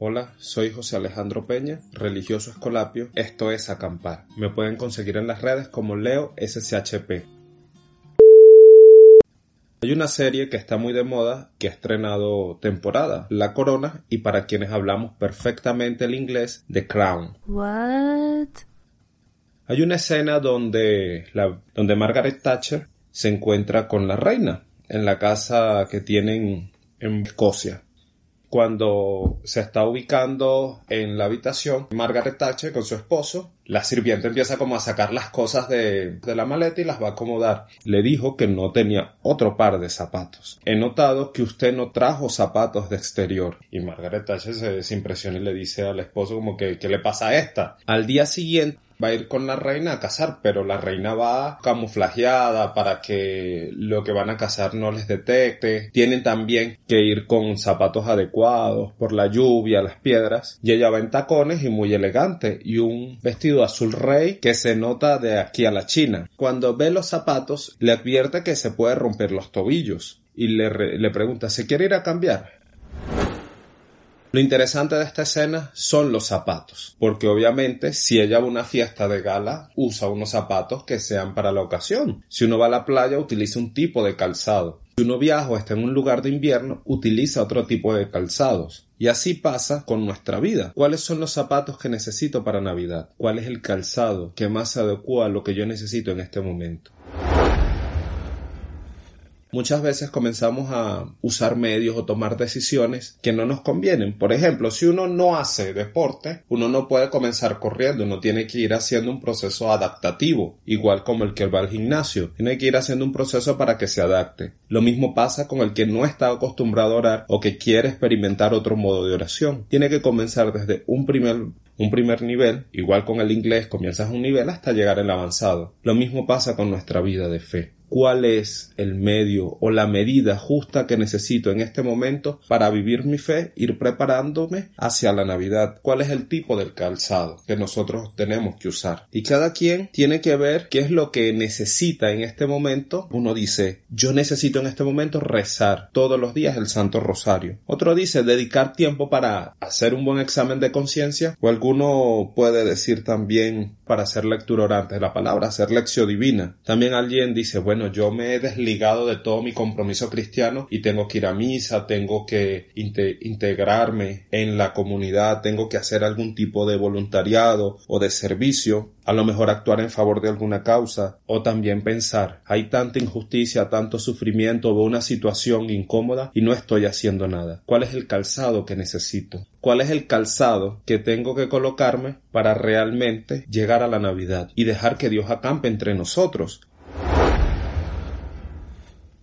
Hola, soy José Alejandro Peña, religioso escolapio. Esto es Acampar. Me pueden conseguir en las redes como Leo SCHP. Hay una serie que está muy de moda que ha estrenado temporada, La Corona, y para quienes hablamos perfectamente el inglés, The Crown. What? Hay una escena donde, la, donde Margaret Thatcher se encuentra con la reina en la casa que tienen en Escocia cuando se está ubicando en la habitación, Margaret Thatcher con su esposo, la sirvienta empieza como a sacar las cosas de, de, la maleta y las va a acomodar. Le dijo que no tenía otro par de zapatos. He notado que usted no trajo zapatos de exterior. Y Margaret Thatcher se desimpresiona y le dice al esposo como que ¿qué le pasa a esta? Al día siguiente va a ir con la reina a cazar, pero la reina va camuflajeada para que lo que van a cazar no les detecte. Tienen también que ir con zapatos adecuados por la lluvia, las piedras. Y ella va en tacones y muy elegante y un vestido azul rey que se nota de aquí a la China. Cuando ve los zapatos le advierte que se puede romper los tobillos y le, pregunta ¿se quiere ir a cambiar? Lo interesante de esta escena son los zapatos, porque obviamente si ella va a una fiesta de gala usa unos zapatos que sean para la ocasión. Si uno va a la playa utiliza un tipo de calzado. Si uno viaja o está en un lugar de invierno utiliza otro tipo de calzados. Y así pasa con nuestra vida. ¿Cuáles son los zapatos que necesito para Navidad? ¿Cuál es el calzado que más se adecua a lo que yo necesito en este momento? Muchas veces comenzamos a usar medios o tomar decisiones que no nos convienen. Por ejemplo, si uno no hace deporte, uno no puede comenzar corriendo, uno tiene que ir haciendo un proceso adaptativo, igual como el que va al gimnasio. Tiene que ir haciendo un proceso para que se adapte. Lo mismo pasa con el que no está acostumbrado a orar o que quiere experimentar otro modo de oración. Tiene que comenzar desde un primer un primer nivel, igual con el inglés comienzas un nivel hasta llegar al avanzado. Lo mismo pasa con nuestra vida de fe cuál es el medio o la medida justa que necesito en este momento para vivir mi fe, ir preparándome hacia la Navidad, cuál es el tipo del calzado que nosotros tenemos que usar. Y cada quien tiene que ver qué es lo que necesita en este momento. Uno dice, yo necesito en este momento rezar todos los días el Santo Rosario. Otro dice dedicar tiempo para hacer un buen examen de conciencia o alguno puede decir también para hacer lectura orante de la palabra, hacer lección divina. También alguien dice, bueno, yo me he desligado de todo mi compromiso cristiano y tengo que ir a misa, tengo que integrarme en la comunidad, tengo que hacer algún tipo de voluntariado o de servicio, a lo mejor actuar en favor de alguna causa, o también pensar, hay tanta injusticia, tanto sufrimiento o una situación incómoda y no estoy haciendo nada. ¿Cuál es el calzado que necesito? ¿Cuál es el calzado que tengo que colocarme para realmente llegar a la Navidad y dejar que Dios acampe entre nosotros?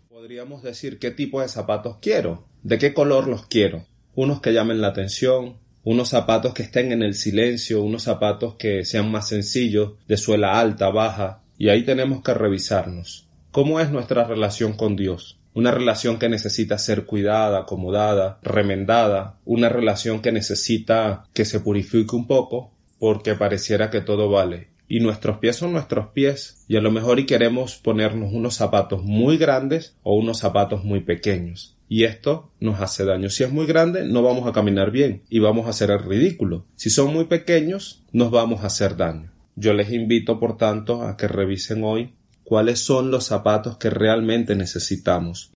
podríamos decir qué tipo de zapatos quiero, de qué color los quiero. Unos que llamen la atención, unos zapatos que estén en el silencio, unos zapatos que sean más sencillos, de suela alta, baja, y ahí tenemos que revisarnos. ¿Cómo es nuestra relación con Dios? Una relación que necesita ser cuidada, acomodada, remendada, una relación que necesita que se purifique un poco, porque pareciera que todo vale, y nuestros pies son nuestros pies y a lo mejor y queremos ponernos unos zapatos muy grandes o unos zapatos muy pequeños. Y esto nos hace daño. Si es muy grande, no vamos a caminar bien y vamos a hacer el ridículo. Si son muy pequeños, nos vamos a hacer daño. Yo les invito, por tanto, a que revisen hoy cuáles son los zapatos que realmente necesitamos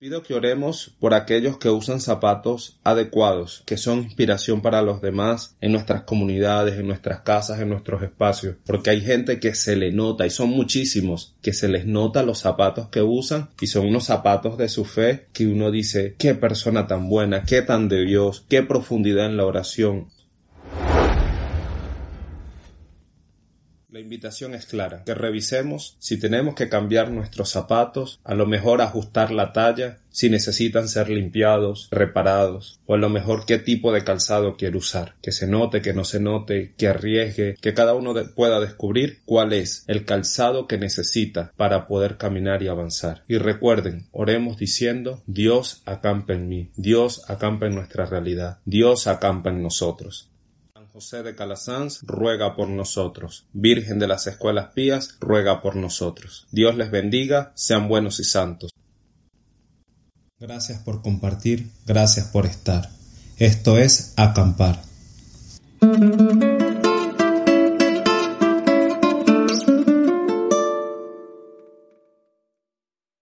Pido que oremos por aquellos que usan zapatos adecuados, que son inspiración para los demás en nuestras comunidades, en nuestras casas, en nuestros espacios, porque hay gente que se le nota, y son muchísimos, que se les nota los zapatos que usan, y son unos zapatos de su fe que uno dice, qué persona tan buena, qué tan de Dios, qué profundidad en la oración. La invitación es clara, que revisemos si tenemos que cambiar nuestros zapatos, a lo mejor ajustar la talla, si necesitan ser limpiados, reparados, o a lo mejor qué tipo de calzado quiere usar, que se note, que no se note, que arriesgue, que cada uno pueda descubrir cuál es el calzado que necesita para poder caminar y avanzar. Y recuerden, oremos diciendo, Dios acampa en mí, Dios acampa en nuestra realidad, Dios acampa en nosotros. José de Calasanz, ruega por nosotros. Virgen de las Escuelas Pías, ruega por nosotros. Dios les bendiga, sean buenos y santos. Gracias por compartir, gracias por estar. Esto es acampar.